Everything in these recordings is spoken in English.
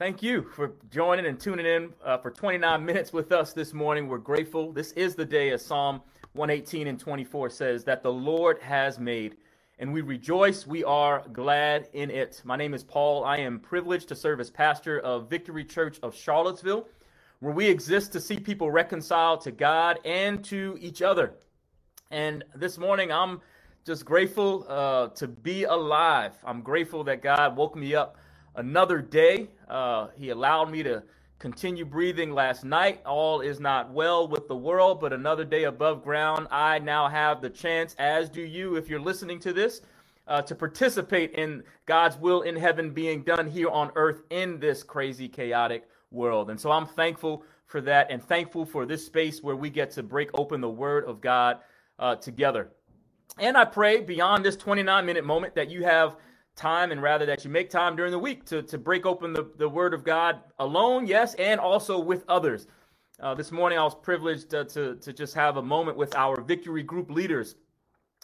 Thank you for joining and tuning in uh, for 29 minutes with us this morning. We're grateful. This is the day, as Psalm 118 and 24 says, that the Lord has made, and we rejoice. We are glad in it. My name is Paul. I am privileged to serve as pastor of Victory Church of Charlottesville, where we exist to see people reconciled to God and to each other. And this morning, I'm just grateful uh, to be alive. I'm grateful that God woke me up another day. Uh, he allowed me to continue breathing last night. All is not well with the world, but another day above ground. I now have the chance, as do you, if you're listening to this, uh, to participate in God's will in heaven being done here on earth in this crazy, chaotic world. And so I'm thankful for that and thankful for this space where we get to break open the Word of God uh, together. And I pray beyond this 29 minute moment that you have time and rather that you make time during the week to, to break open the, the Word of God alone, yes, and also with others. Uh, this morning, I was privileged uh, to, to just have a moment with our victory group leaders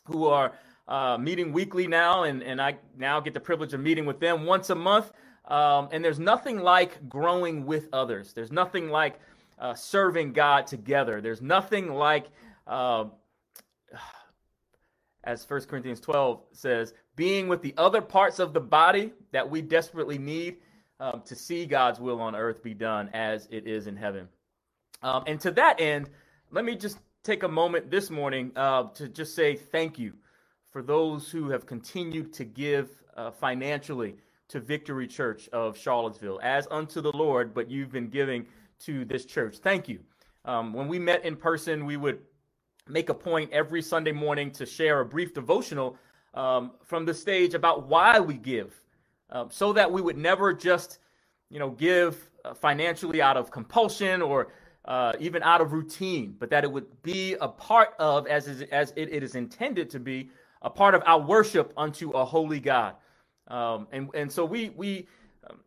who are uh, meeting weekly now, and, and I now get the privilege of meeting with them once a month. Um, and there's nothing like growing with others, there's nothing like uh, serving God together, there's nothing like uh, as 1 Corinthians 12 says, being with the other parts of the body that we desperately need um, to see God's will on earth be done as it is in heaven. Um, and to that end, let me just take a moment this morning uh, to just say thank you for those who have continued to give uh, financially to Victory Church of Charlottesville, as unto the Lord, but you've been giving to this church. Thank you. Um, when we met in person, we would make a point every Sunday morning to share a brief devotional um, from the stage about why we give, uh, so that we would never just, you know, give uh, financially out of compulsion or uh, even out of routine, but that it would be a part of, as is, as it, it is intended to be, a part of our worship unto a holy God. Um, and and so we we, um,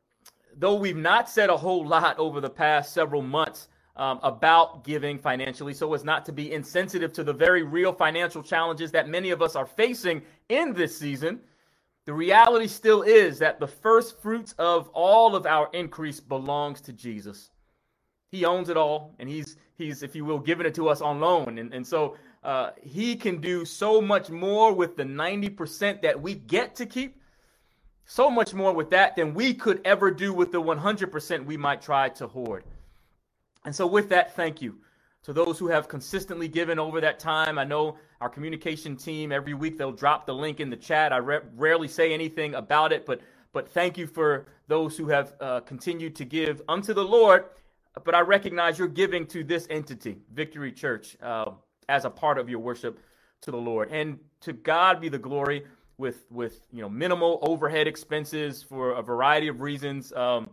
though we've not said a whole lot over the past several months um, about giving financially so as not to be insensitive to the very real financial challenges that many of us are facing in this season. The reality still is that the first fruits of all of our increase belongs to Jesus. He owns it all, and he's he's, if you will, giving it to us on loan. And, and so uh, he can do so much more with the 90% that we get to keep, so much more with that than we could ever do with the 100% we might try to hoard. And so, with that, thank you to those who have consistently given over that time. I know our communication team every week they'll drop the link in the chat. I re- rarely say anything about it, but but thank you for those who have uh, continued to give unto the Lord. But I recognize you're giving to this entity, Victory Church, uh, as a part of your worship to the Lord, and to God be the glory. With with you know minimal overhead expenses for a variety of reasons. Um,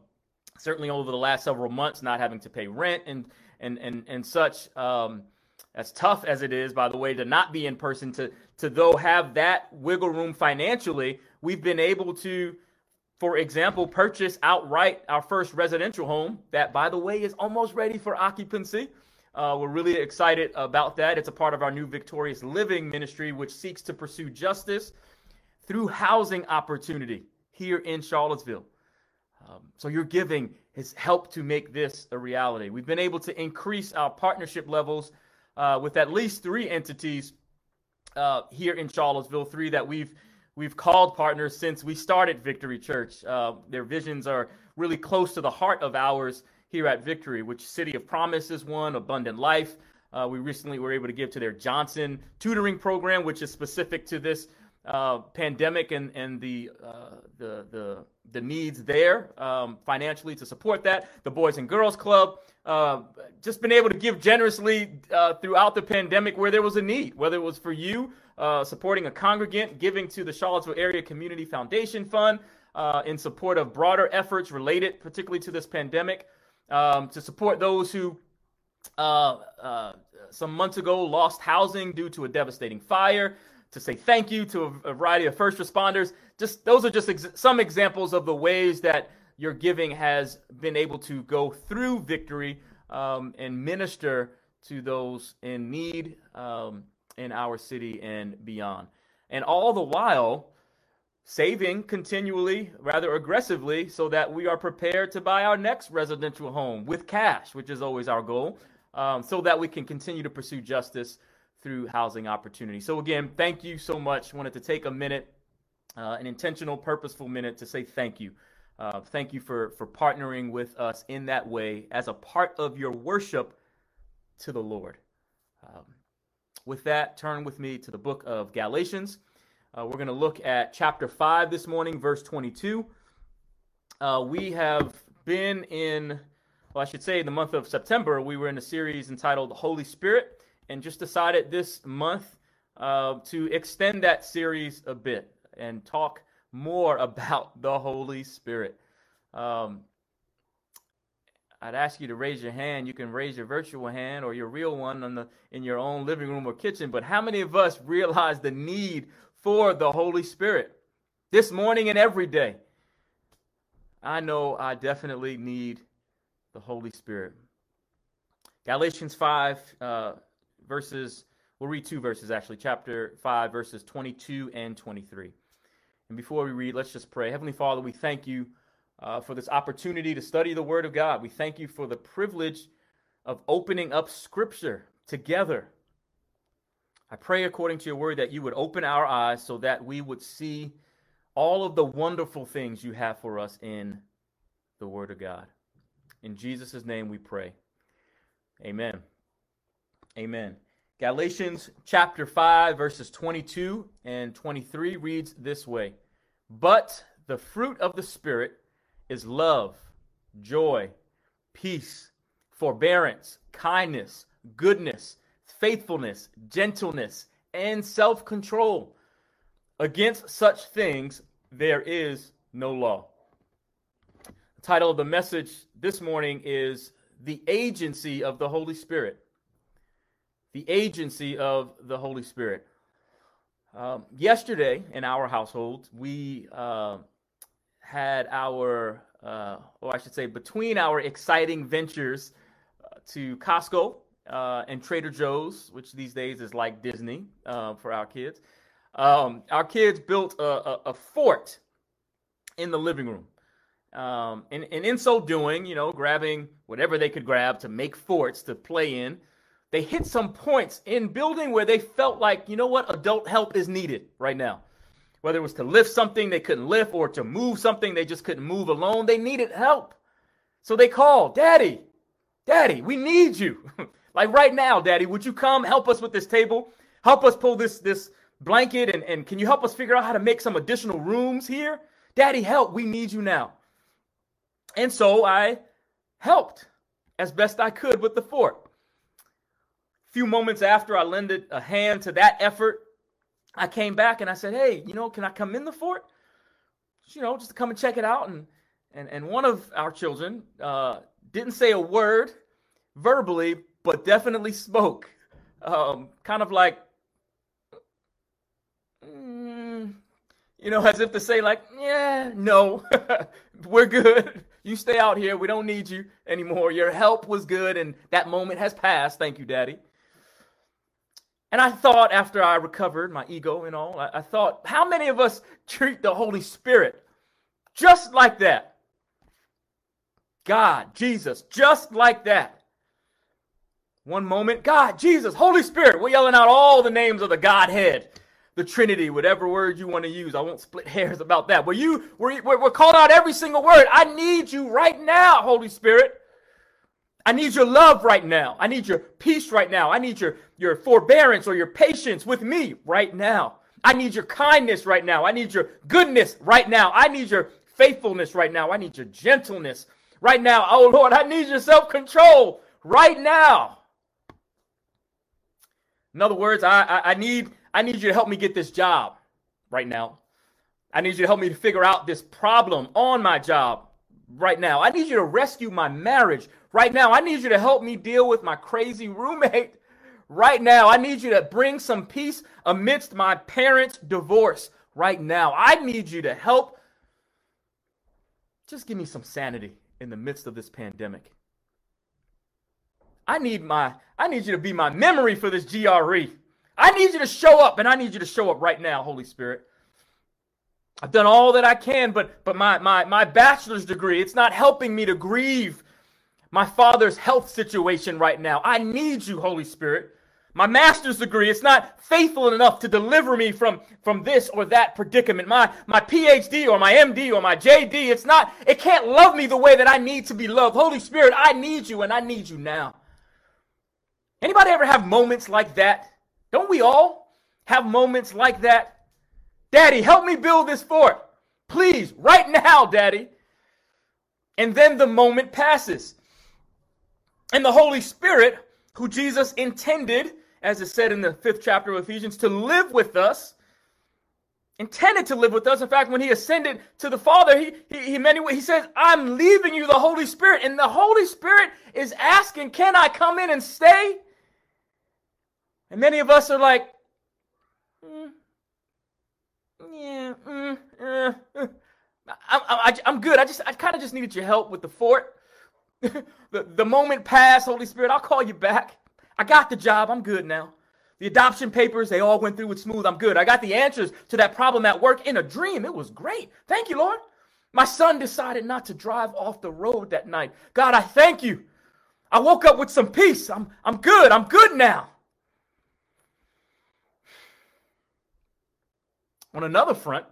certainly over the last several months, not having to pay rent and and and and such. Um, as tough as it is, by the way, to not be in person, to to though have that wiggle room financially, we've been able to, for example, purchase outright our first residential home. That, by the way, is almost ready for occupancy. Uh, we're really excited about that. It's a part of our new Victorious Living ministry, which seeks to pursue justice through housing opportunity here in Charlottesville. Um, so your giving has helped to make this a reality. We've been able to increase our partnership levels uh, with at least three entities uh, here in Charlottesville, three that we've we've called partners since we started Victory Church. Uh, their visions are really close to the heart of ours here at Victory, which City of Promise is one, Abundant Life. Uh, we recently were able to give to their Johnson tutoring program, which is specific to this uh, pandemic and and the uh, the the the needs there um, financially to support that. The Boys and Girls Club uh, just been able to give generously uh, throughout the pandemic where there was a need, whether it was for you uh, supporting a congregant, giving to the Charlottesville Area Community Foundation Fund in support of broader efforts related, particularly to this pandemic, um, to support those who some months ago lost housing due to a devastating fire to say thank you to a, variety of first responders. Just those are just ex- some examples of the ways that your giving has been able to go through victory um, and minister to those in need um, in our city and beyond. And all the while, saving continually, rather aggressively, so that we are prepared to buy our next residential home with cash, which is always our goal, um, so that we can continue to pursue justice through housing opportunity. So, again, thank you so much. Wanted to take a minute, uh, an intentional, purposeful minute to say thank you. Uh, thank you for, for partnering with us in that way as a part of your worship to the Lord. Um, with that, turn with me to the book of Galatians. Uh, we're going to look at chapter 5 this morning, verse 22. Uh, we have been in, well, I should say, in the month of September, we were in a series entitled Holy Spirit, and just decided this month uh, to extend that series a bit and talk more about the Holy Spirit. Um, I'd ask you to raise your hand. You can raise your virtual hand or your real one on the in your own living room or kitchen. But how many of us realize the need for the Holy Spirit this morning and every day. I know I definitely need the Holy Spirit. Galatians 5, uh, verses, we'll read two verses actually, chapter 5, verses 22 and 23. And before we read, let's just pray. Heavenly Father, we thank you uh, for this opportunity to study the Word of God. We thank you for the privilege of opening up Scripture together I pray according to your word that you would open our eyes so that we would see all of the wonderful things you have for us in the word of God. In Jesus' name we pray. Amen. Amen. Galatians chapter 5, verses 22 and 23 reads this way But the fruit of the Spirit is love, joy, peace, forbearance, kindness, goodness faithfulness, gentleness, and self control. Against such things, there is no law. The title of the message this morning is The Agency of the Holy Spirit. The Agency of the Holy Spirit. Um, yesterday in our household, we uh, had our, uh, or I should say, between our exciting ventures uh, to Costco uh, and Trader Joe's, which these days is like Disney uh, for our kids. Um, our kids built a, a, a, fort in the living room. Um, and, and in so doing, you know, grabbing whatever they could grab to make forts to play in, they hit some points in building where they felt like, you know what, adult help is needed right now. Whether it was to lift something they couldn't lift or to move something they just couldn't move alone, they needed help. So they called, Daddy, Daddy, we need you. Like right now, Daddy, would you come help us with this table? Help us pull this this blanket and, and can you help us figure out how to make some additional rooms here? Daddy, help. We need you now. And so I helped as best I could with the fort. Few moments after I lended a hand to that effort, I came back and I said, Hey, you know, can I come in the fort? You know, just to come and check it out. And and and one of our children uh, didn't say a word verbally, but definitely spoke. Um, kind of like, mm, you know, as if to say, like, yeah, no, we're good. You stay out here. We don't need you anymore. Your help was good, and that moment has passed. Thank you, Daddy. And I thought, after I recovered my ego and all, I, I thought, how many of us treat the Holy Spirit just like that? God, Jesus, just like that. One moment, God, Jesus, Holy Spirit. We're yelling out all the names of the Godhead, the Trinity, whatever word you want to use. I won't split hairs about that. You, we're, we're calling out every single word. I need you right now, Holy Spirit. I need your love right now. I need your peace right now. I need your, your forbearance or your patience with me right now. I need your kindness right now. I need your goodness right now. I need your faithfulness right now. I need your gentleness right now. Oh Lord, I need your self control right now. In other words, I, I, I need I need you to help me get this job right now. I need you to help me to figure out this problem on my job right now. I need you to rescue my marriage right now. I need you to help me deal with my crazy roommate right now. I need you to bring some peace amidst my parents' divorce right now. I need you to help. Just give me some sanity in the midst of this pandemic. I need my I need you to be my memory for this GRE. I need you to show up and I need you to show up right now, Holy Spirit. I've done all that I can, but but my my my bachelor's degree, it's not helping me to grieve my father's health situation right now. I need you, Holy Spirit. My master's degree, it's not faithful enough to deliver me from, from this or that predicament. My, my PhD or my MD or my JD, it's not, it can't love me the way that I need to be loved. Holy Spirit, I need you and I need you now. Anybody ever have moments like that? Don't we all have moments like that? Daddy, help me build this fort. Please, right now, Daddy. And then the moment passes. And the Holy Spirit, who Jesus intended, as is said in the fifth chapter of Ephesians, to live with us, intended to live with us. In fact, when he ascended to the Father, he, he, he, many, he says, I'm leaving you the Holy Spirit. And the Holy Spirit is asking, Can I come in and stay? And many of us are like, mm, Yeah, mm, uh, uh. I, I'm good. I just, I kind of just needed your help with the fort. the, the moment passed, Holy Spirit, I'll call you back. I got the job. I'm good now. The adoption papers, they all went through with smooth. I'm good. I got the answers to that problem at work in a dream. It was great. Thank you, Lord. My son decided not to drive off the road that night. God, I thank you. I woke up with some peace. I'm, I'm good. I'm good now. On another front,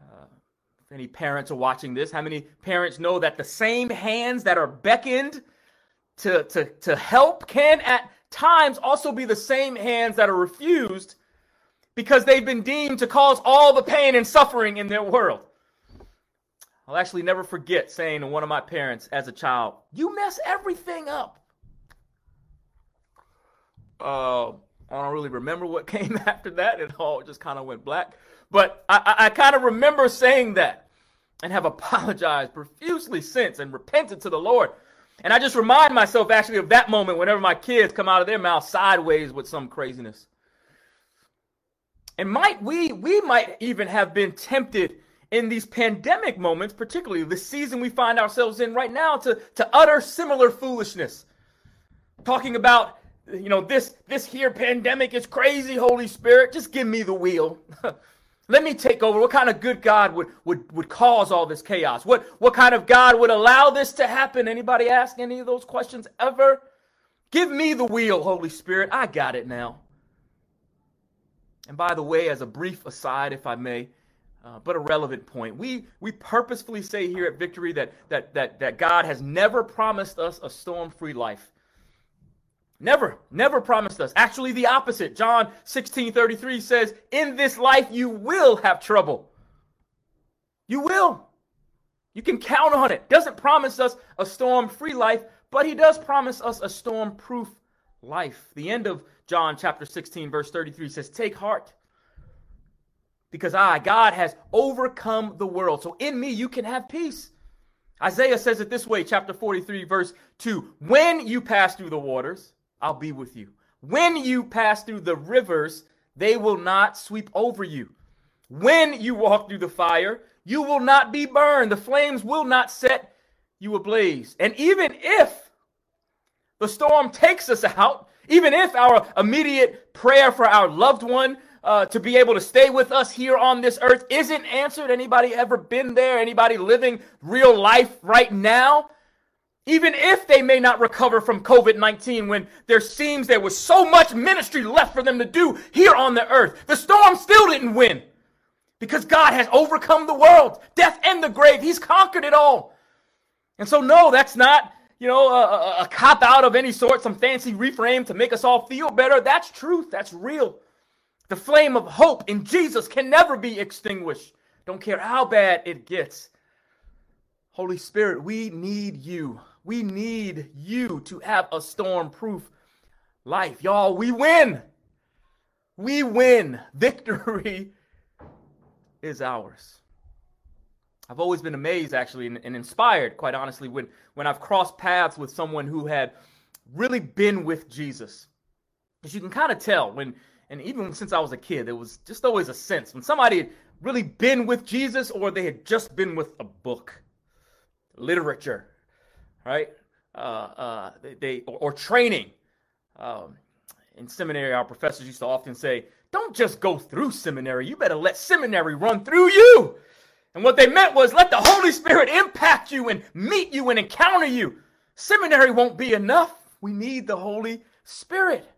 if any parents are watching this, how many parents know that the same hands that are beckoned to, to, to help can at times also be the same hands that are refused because they've been deemed to cause all the pain and suffering in their world. I'll actually never forget saying to one of my parents as a child, You mess everything up. Uh, I don't really remember what came after that. It all just kind of went black. But I, I, I kind of remember saying that and have apologized profusely since and repented to the Lord. And I just remind myself actually of that moment whenever my kids come out of their mouth sideways with some craziness. And might we we might even have been tempted in these pandemic moments, particularly the season we find ourselves in right now, to, to utter similar foolishness. Talking about, you know, this this here pandemic is crazy, Holy Spirit. Just give me the wheel. Let me take over. What kind of good God would, would, would cause all this chaos? What, what kind of God would allow this to happen? Anybody ask any of those questions ever? Give me the wheel, Holy Spirit. I got it now. And by the way, as a brief aside, if I may, uh, but a relevant point, we, we purposefully say here at Victory that, that, that, that God has never promised us a storm free life. Never, never promised us. Actually, the opposite. John 16 33 says, In this life you will have trouble. You will. You can count on it. Doesn't promise us a storm free life, but he does promise us a storm proof life. The end of John chapter 16, verse 33 says, Take heart, because I, God, has overcome the world. So in me you can have peace. Isaiah says it this way, chapter 43, verse 2 When you pass through the waters, I'll be with you. When you pass through the rivers, they will not sweep over you. When you walk through the fire, you will not be burned. The flames will not set you ablaze. And even if the storm takes us out, even if our immediate prayer for our loved one uh, to be able to stay with us here on this earth isn't answered, anybody ever been there? Anybody living real life right now? Even if they may not recover from COVID 19, when there seems there was so much ministry left for them to do here on the earth, the storm still didn't win. Because God has overcome the world, death and the grave. He's conquered it all. And so, no, that's not, you know, a, a, a cop out of any sort, some fancy reframe to make us all feel better. That's truth. That's real. The flame of hope in Jesus can never be extinguished. Don't care how bad it gets. Holy Spirit, we need you. We need you to have a storm proof life. Y'all, we win. We win. Victory is ours. I've always been amazed, actually, and, and, inspired, quite honestly, when, when I've crossed paths with someone who had really been with Jesus. Because you can kind of tell when, and even since I was a kid, there was just always a sense when somebody had really been with Jesus or they had just been with a book, literature, right? Uh, uh, they, or, or, training. Um, in seminary, our professors used to often say, Don't just go through seminary, you better let seminary run through you. And what they meant was let the Holy Spirit impact you and meet you and encounter you. Seminary won't be enough. We need the Holy Spirit.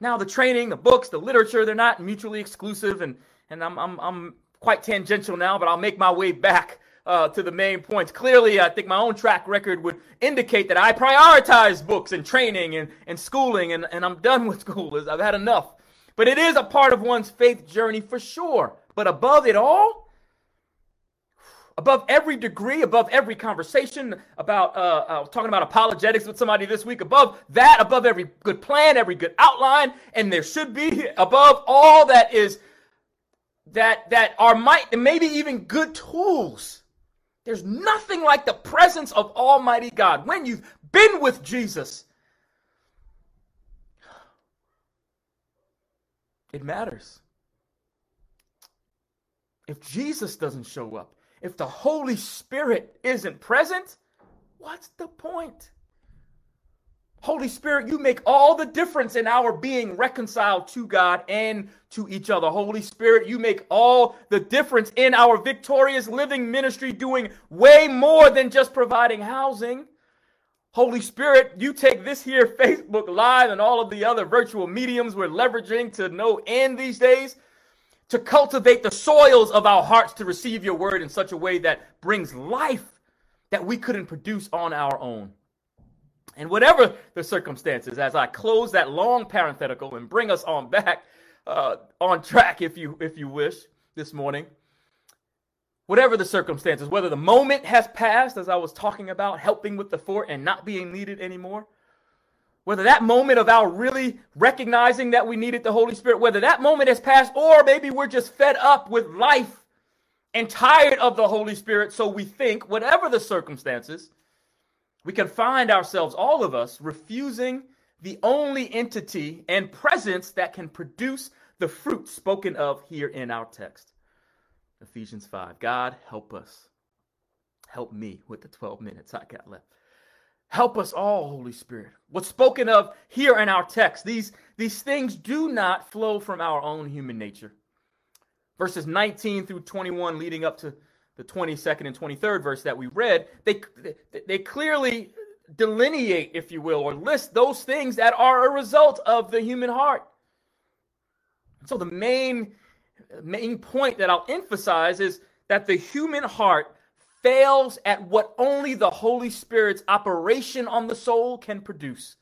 Now, the training, the books, the literature, they're not mutually exclusive, and, and I'm, I'm, I'm quite tangential now, but I'll make my way back uh, to the main points. Clearly, I think my own track record would indicate that I prioritize books and training and, and schooling, and, and I'm done with school. I've had enough. But it is a part of one's faith journey for sure. But above it all, above every degree, above every conversation about, uh, was talking about apologetics with somebody this week, above that, above every good plan, every good outline, and there should be above all that is that that are might maybe even good tools there's nothing like the presence of Almighty God. When you've been with Jesus, it matters. If Jesus doesn't show up, if the Holy Spirit isn't present, what's the point? Holy Spirit, you make all the difference in our being reconciled to God and to each other. Holy Spirit, you make all the difference in our victorious living ministry, doing way more than just providing housing. Holy Spirit, you take this here Facebook Live and all of the other virtual mediums we're leveraging to no end these days to cultivate the soils of our hearts to receive your word in such a way that brings life that we couldn't produce on our own. And whatever the circumstances, as I close that long parenthetical and bring us on back uh, on track, if you if you wish, this morning. Whatever the circumstances, whether the moment has passed, as I was talking about, helping with the fort and not being needed anymore, whether that moment of our really recognizing that we needed the Holy Spirit, whether that moment has passed, or maybe we're just fed up with life and tired of the Holy Spirit, so we think, whatever the circumstances, we can find ourselves, all of us, refusing the only entity and presence that can produce the fruit spoken of here in our text. Ephesians 5. God, help us. Help me with the 12 minutes I got left. Help us all, Holy Spirit. What's spoken of here in our text, these, these things do not flow from our own human nature. Verses 19 through 21, leading up to the 22nd and 23rd verse that we read, they, they clearly delineate, if you will, or list those things that are a result of the human heart. So the main, main point that I'll emphasize is that the human heart fails at what only the Holy Spirit's operation on the soul can produce.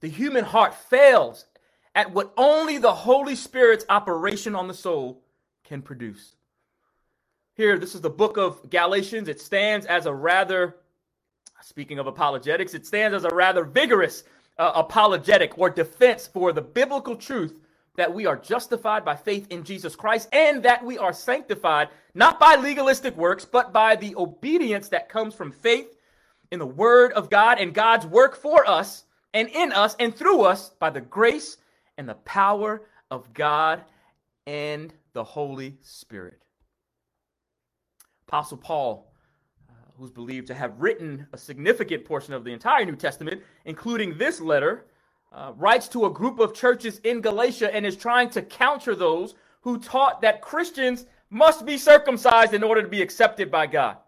The human heart fails at what only the Holy Spirit's operation on the soul can produce. Here, this is the book of Galatians. It stands as a rather, speaking of apologetics, it stands as a rather vigorous uh, apologetic or defense for the biblical truth that we are justified by faith in Jesus Christ and that we are sanctified not by legalistic works, but by the obedience that comes from faith in the Word of God and God's work for us and in us and through us by the grace and the power of God and the Holy Spirit. Apostle Paul, uh, who's believed to have written a significant portion of the entire New Testament, including this letter, uh, writes to a group of churches in Galatia and is trying to counter those who taught that Christians must be circumcised in order to be accepted by God.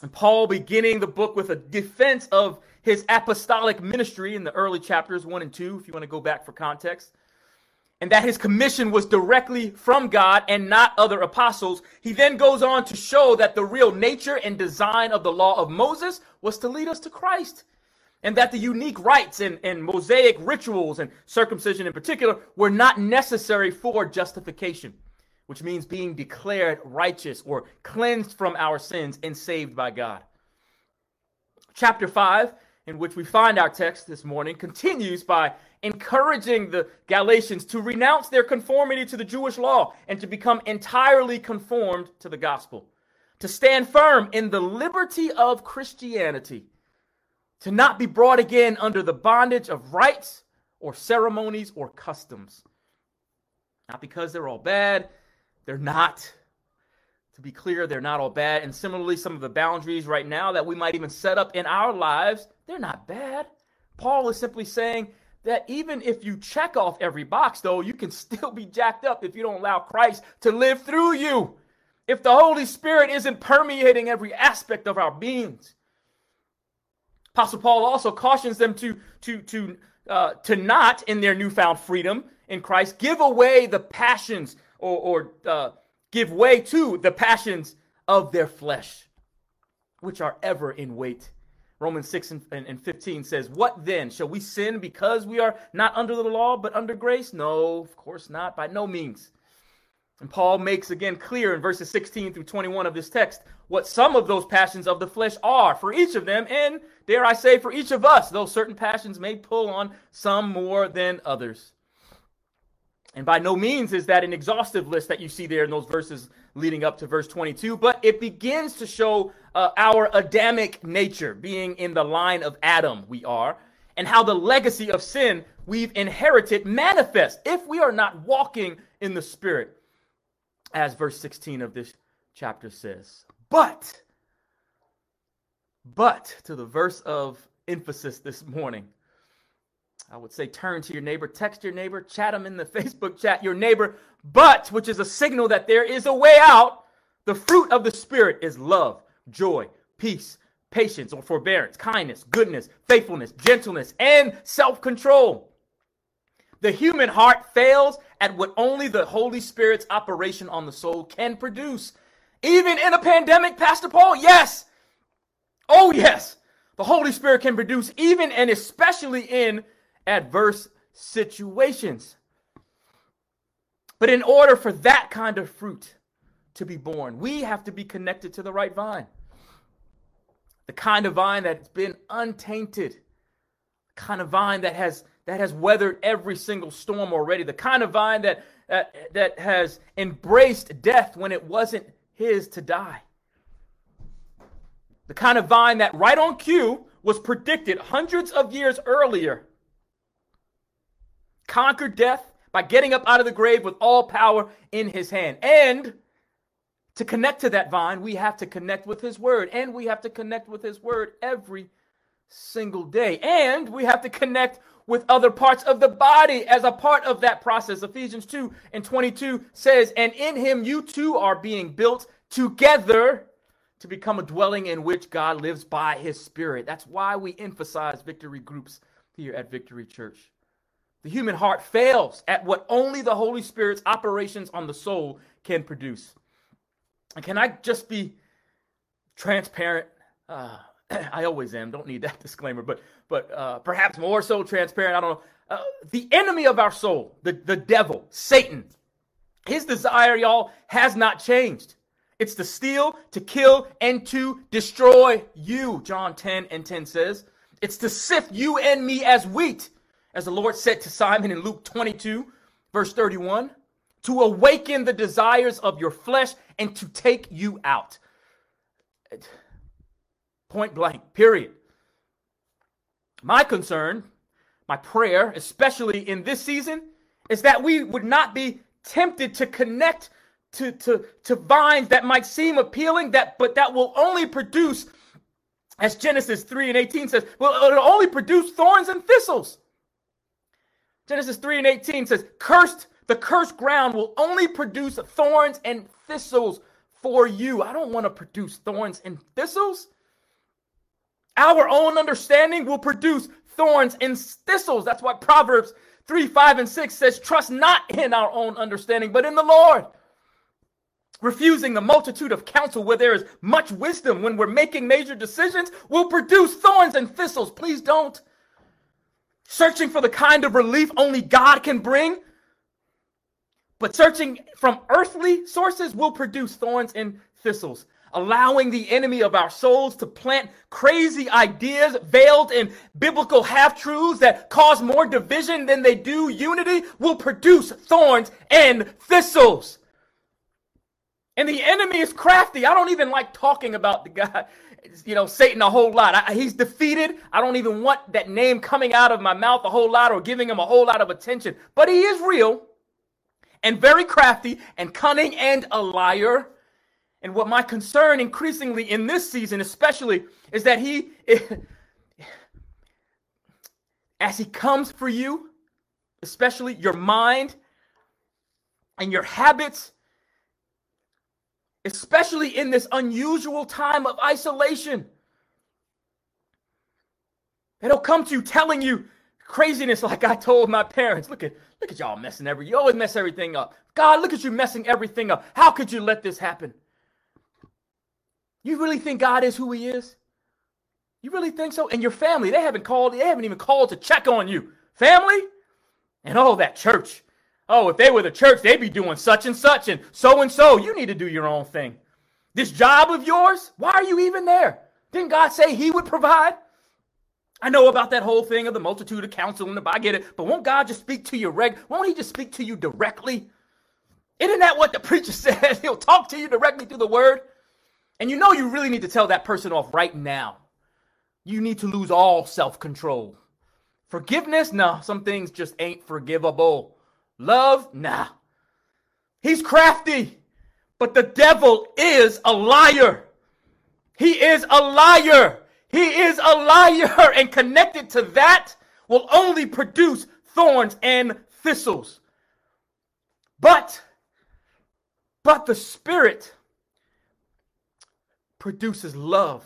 And Paul beginning the book with a defense of his apostolic ministry in the early chapters 1 and 2, if you want to go back for context and that his commission was directly from God and not other apostles, he then goes on to show that the real nature and design of the law of Moses was to lead us to Christ. And that the unique rites and, and Mosaic rituals and circumcision in particular were not necessary for justification, which means being declared righteous or cleansed from our sins and saved by God. Chapter 5 in which we find our text this morning, continues by encouraging the Galatians to renounce their conformity to the Jewish law and to become entirely conformed to the gospel, to stand firm in the liberty of Christianity, to not be brought again under the bondage of rites or ceremonies or customs. Not because they're all bad, they're not. To be clear, they're not all bad. And similarly, some of the boundaries right now that we might even set up in our lives, they're not bad. Paul is simply saying that even if you check off every box, though, you can still be jacked up if you don't allow Christ to live through you. If the Holy Spirit isn't permeating every aspect of our beings. Apostle Paul also cautions them to, to, to, uh, to not, in their newfound freedom in Christ, give away the passions or, or uh, give way to the passions of their flesh, which are ever in wait. Romans 6 and, and 15 says, What then? Shall we sin because we are not under the law but under grace? No, of course not, by no means. And Paul makes again clear in verses 16 through 21 of this text what some of those passions of the flesh are for each of them, and dare I say, for each of us, though certain passions may pull on some more than others. And by no means is that an exhaustive list that you see there in those verses leading up to verse 22, but it begins to show uh, our Adamic nature, being in the line of Adam, we are, and how the legacy of sin we've inherited manifests if we are not walking in the Spirit, as verse 16 of this chapter says. But, but to the verse of emphasis this morning, I would say turn to your neighbor, text your neighbor, chat them in the Facebook chat, your neighbor. But, which is a signal that there is a way out, the fruit of the Spirit is love, joy, peace, patience or forbearance, kindness, goodness, faithfulness, gentleness, and self control. The human heart fails at what only the Holy Spirit's operation on the soul can produce. Even in a pandemic, Pastor Paul, yes. Oh, yes. The Holy Spirit can produce even and especially in adverse situations. But in order for that kind of fruit to be born, we have to be connected to the right vine. The kind of vine that's been untainted, the kind of vine that has that has weathered every single storm already, the kind of vine that uh, that has embraced death when it wasn't his to die. The kind of vine that right on cue was predicted hundreds of years earlier conquered death by getting up out of the grave with all power in his hand. And to connect to that vine, we have to connect with his word. And we have to connect with his word every single day. And we have to connect with other parts of the body as a part of that process. Ephesians 2 and 22 says, And in him you too are being built together to become a dwelling in which God lives by his spirit. That's why we emphasize victory groups here at Victory Church. The human heart fails at what only the Holy Spirit's operations on the soul can produce. Can I just be transparent? Uh, I always am. Don't need that disclaimer, but but uh, perhaps more so transparent. I don't know. Uh, the enemy of our soul, the the devil, Satan, his desire, y'all, has not changed. It's to steal, to kill, and to destroy you. John 10 and 10 says. It's to sift you and me as wheat as the Lord said to Simon in Luke 22, verse 31, to awaken the desires of your flesh and to take you out. Point blank, period. My concern, my prayer, especially in this season, is that we would not be tempted to connect to, to, to vines that might seem appealing, that but that will only produce, as Genesis 3 and 18 says, well, it'll only produce thorns and thistles. Genesis 3 and 18 says, Cursed, the cursed ground will only produce thorns and thistles for you. I don't want to produce thorns and thistles. Our own understanding will produce thorns and thistles. That's why Proverbs 3, 5, and 6 says, Trust not in our own understanding, but in the Lord. Refusing the multitude of counsel where there is much wisdom when we're making major decisions will produce thorns and thistles. Please don't searching for the kind of relief only God can bring. But searching from earthly sources will produce thorns and thistles, allowing the enemy of our souls to plant crazy ideas veiled in biblical half truths that cause more division than they do unity will produce thorns and thistles. And the enemy is crafty. I don't even like talking about the guy you know, Satan a whole lot. I, he's defeated. I don't even want that name coming out of my mouth a whole lot or giving him a whole lot of attention. But he is real and very crafty and cunning and a liar. And what my concern increasingly in this season, especially, is that he as he comes for you, especially your mind and your habits, especially in this unusual time of isolation. He'll come to you telling you craziness like I told my parents. Look at look at y'all messing every you always mess everything up. God, look at you messing everything up. How could you let this happen? You really think God is who he is? You really think so? And your family, they haven't called, they haven't even called to check on you. Family? And oh, that church. Oh, if they were the church, they'd be doing such and such and so and so. You need to do your own thing. This job of yours, why are you even there? Didn't God say he would provide? I know about that whole thing of the multitude of counsel and the I get it, but won't God just speak to you reg? Won't he just speak to you directly? Isn't that what the preacher says? He'll talk to you directly through the word. And you know you really need to tell that person off right now. You need to lose all self-control. Forgiveness? No, some things just ain't forgivable. Love? Nah. He's crafty, but the devil is a liar. He is a liar. He is a liar, and connected to that will only produce thorns and thistles. But, but the Spirit produces love,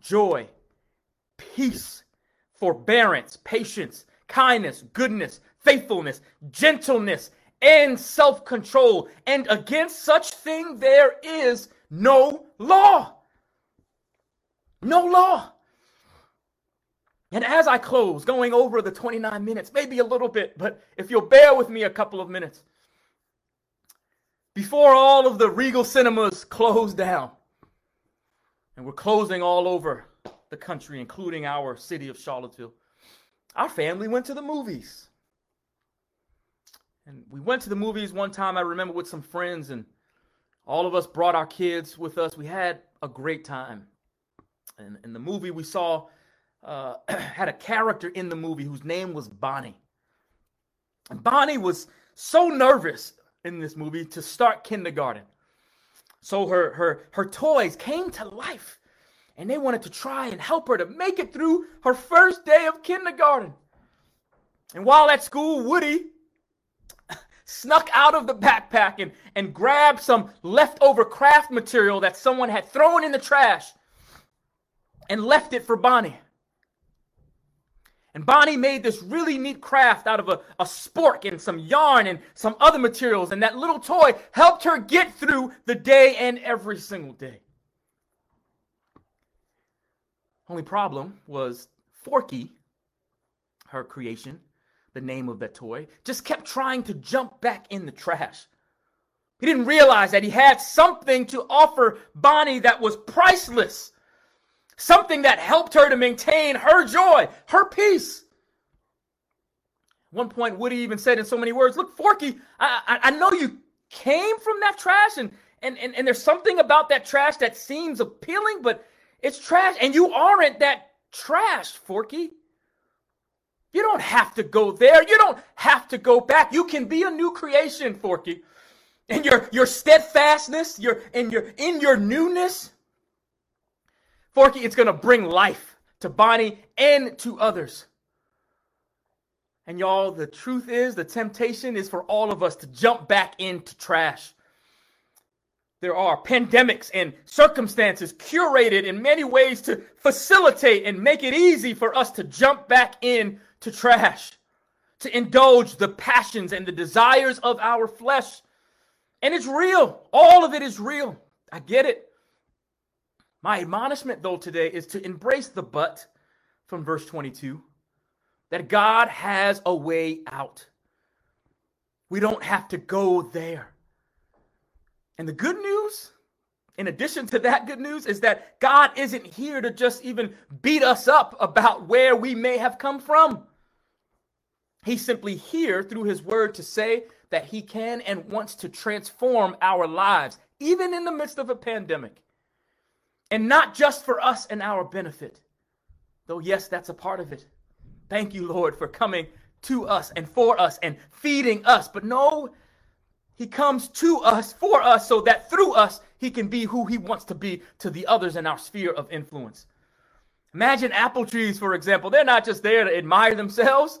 joy, peace, forbearance, patience, kindness, goodness, faithfulness, gentleness, and self control. And against such thing there is no law. No law. And as I close, going over the 29 minutes, maybe a little bit, but if you'll bear with me a couple of minutes, before all of the Regal cinemas closed down, and we're closing all over the country, including our city of Charlottesville, our family went to the movies. And we went to the movies one time, I remember, with some friends, and all of us brought our kids with us. We had a great time. And in the movie, we saw uh, had a character in the movie whose name was Bonnie. And Bonnie was so nervous in this movie to start kindergarten. So her her her toys came to life and they wanted to try and help her to make it through her first day of kindergarten. And while at school, Woody snuck out of the backpack and, and grabbed some leftover craft material that someone had thrown in the trash and left it for Bonnie. And Bonnie made this really neat craft out of a, a spork and some yarn and some other materials. And that little toy helped her get through the day and every single day. Only problem was Forky, her creation, the name of that toy, just kept trying to jump back in the trash. He didn't realize that he had something to offer Bonnie that was priceless something that helped her to maintain her joy, her peace. one point, Woody even said in so many words, Look, Forky, I, I, I know you came from that trash, and, and, and, and there's something about that trash that seems appealing, but it's trash, and you aren't that trash, Forky. You don't have to go there. You don't have to go back. You can be a new creation, Forky. And your your steadfastness, your in your in your newness, Forky, it's going to bring life to Bonnie and to others. And y'all, the truth is, the temptation is for all of us to jump back into trash. There are pandemics and circumstances curated in many ways to facilitate and make it easy for us to jump back into trash, to indulge the passions and the desires of our flesh. And it's real. All of it is real. I get it. My admonishment, though, today is to embrace the but from verse 22 that God has a way out. We don't have to go there. And the good news, in addition to that good news, is that God isn't here to just even beat us up about where we may have come from. He's simply here through his word to say that he can and wants to transform our lives, even in the midst of a pandemic. And not just for us and our benefit, though, yes, that's a part of it. Thank you, Lord, for coming to us and for us and feeding us. But no, He comes to us, for us, so that through us, He can be who He wants to be to the others in our sphere of influence. Imagine apple trees, for example. They're not just there to admire themselves.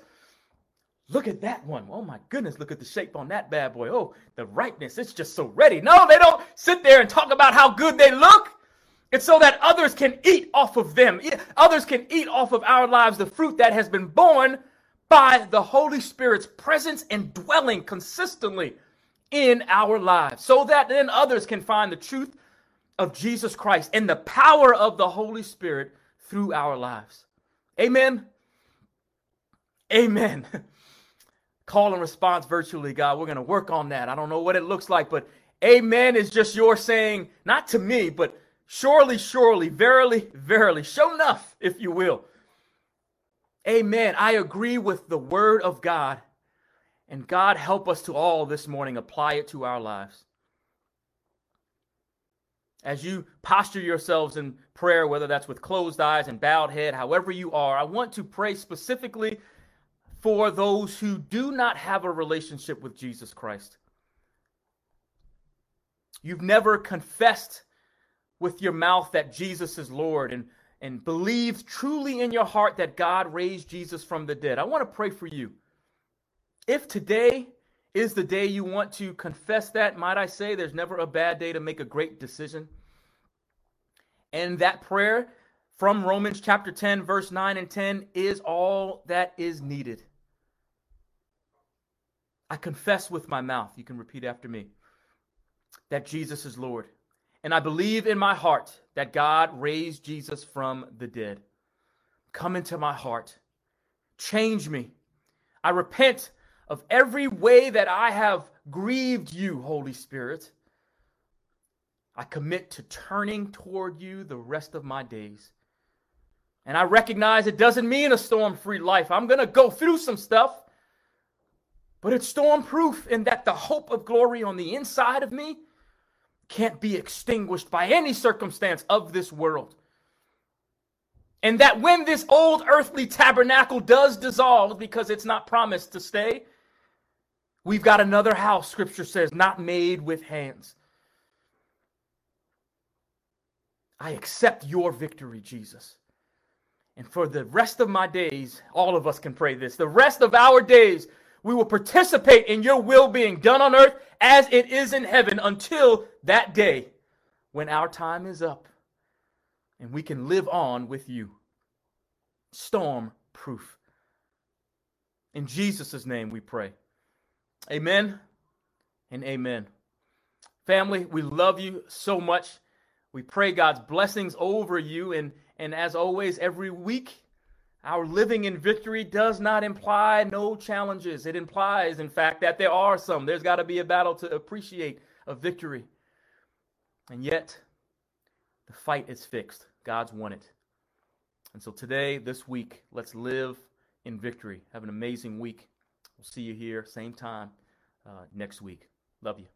Look at that one. Oh my goodness, look at the shape on that bad boy. Oh, the ripeness, it's just so ready. No, they don't sit there and talk about how good they look. It's so that others can eat off of them. Others can eat off of our lives the fruit that has been born by the Holy Spirit's presence and dwelling consistently in our lives. So that then others can find the truth of Jesus Christ and the power of the Holy Spirit through our lives. Amen. Amen. Call and response virtually, God. We're going to work on that. I don't know what it looks like, but amen is just your saying, not to me, but surely, surely, verily, verily, show enough, if you will. Amen. I agree with the word of God. And God help us to all this morning apply it to our lives. As you posture yourselves in prayer, whether that's with closed eyes and bowed head, however you are, I want to pray specifically for those who do not have a relationship with Jesus Christ. You've never confessed with your mouth that Jesus is Lord and, and believed truly in your heart that God raised Jesus from the dead. I want to pray for you. If today is the day you want to confess that, might I say, there's never a bad day to make a great decision. And that prayer from Romans chapter 10, verse 9 and 10 is all that is needed. I confess with my mouth, you can repeat after me, that Jesus is Lord. And I believe in my heart that God raised Jesus from the dead. Come into my heart. Change me. I repent of every way that I have grieved you, Holy Spirit. I commit to turning toward you the rest of my days. And I recognize it doesn't mean a storm free life. I'm going to go through some stuff, but it's storm proof in that the hope of glory on the inside of me can't be extinguished by any circumstance of this world. And that when this old earthly tabernacle does dissolve because it's not promised to stay, we've got another house, scripture says, not made with hands. I accept your victory, Jesus. And for the rest of my days, all of us can pray this. The rest of our days, we will participate in your will being done on earth as it is in heaven until that day when our time is up and we can live on with you. Storm proof. In Jesus' name we pray. Amen and amen. Family, we love you so much. We pray God's blessings over you. And, and as always, every week, our living in victory does not imply no challenges. It implies, in fact, that there are some. There's got to be a battle to appreciate a victory. And yet, the fight is fixed. God's won it. And so today, this week, let's live in victory. Have an amazing week. We'll see you here, same time uh, next week. Love you.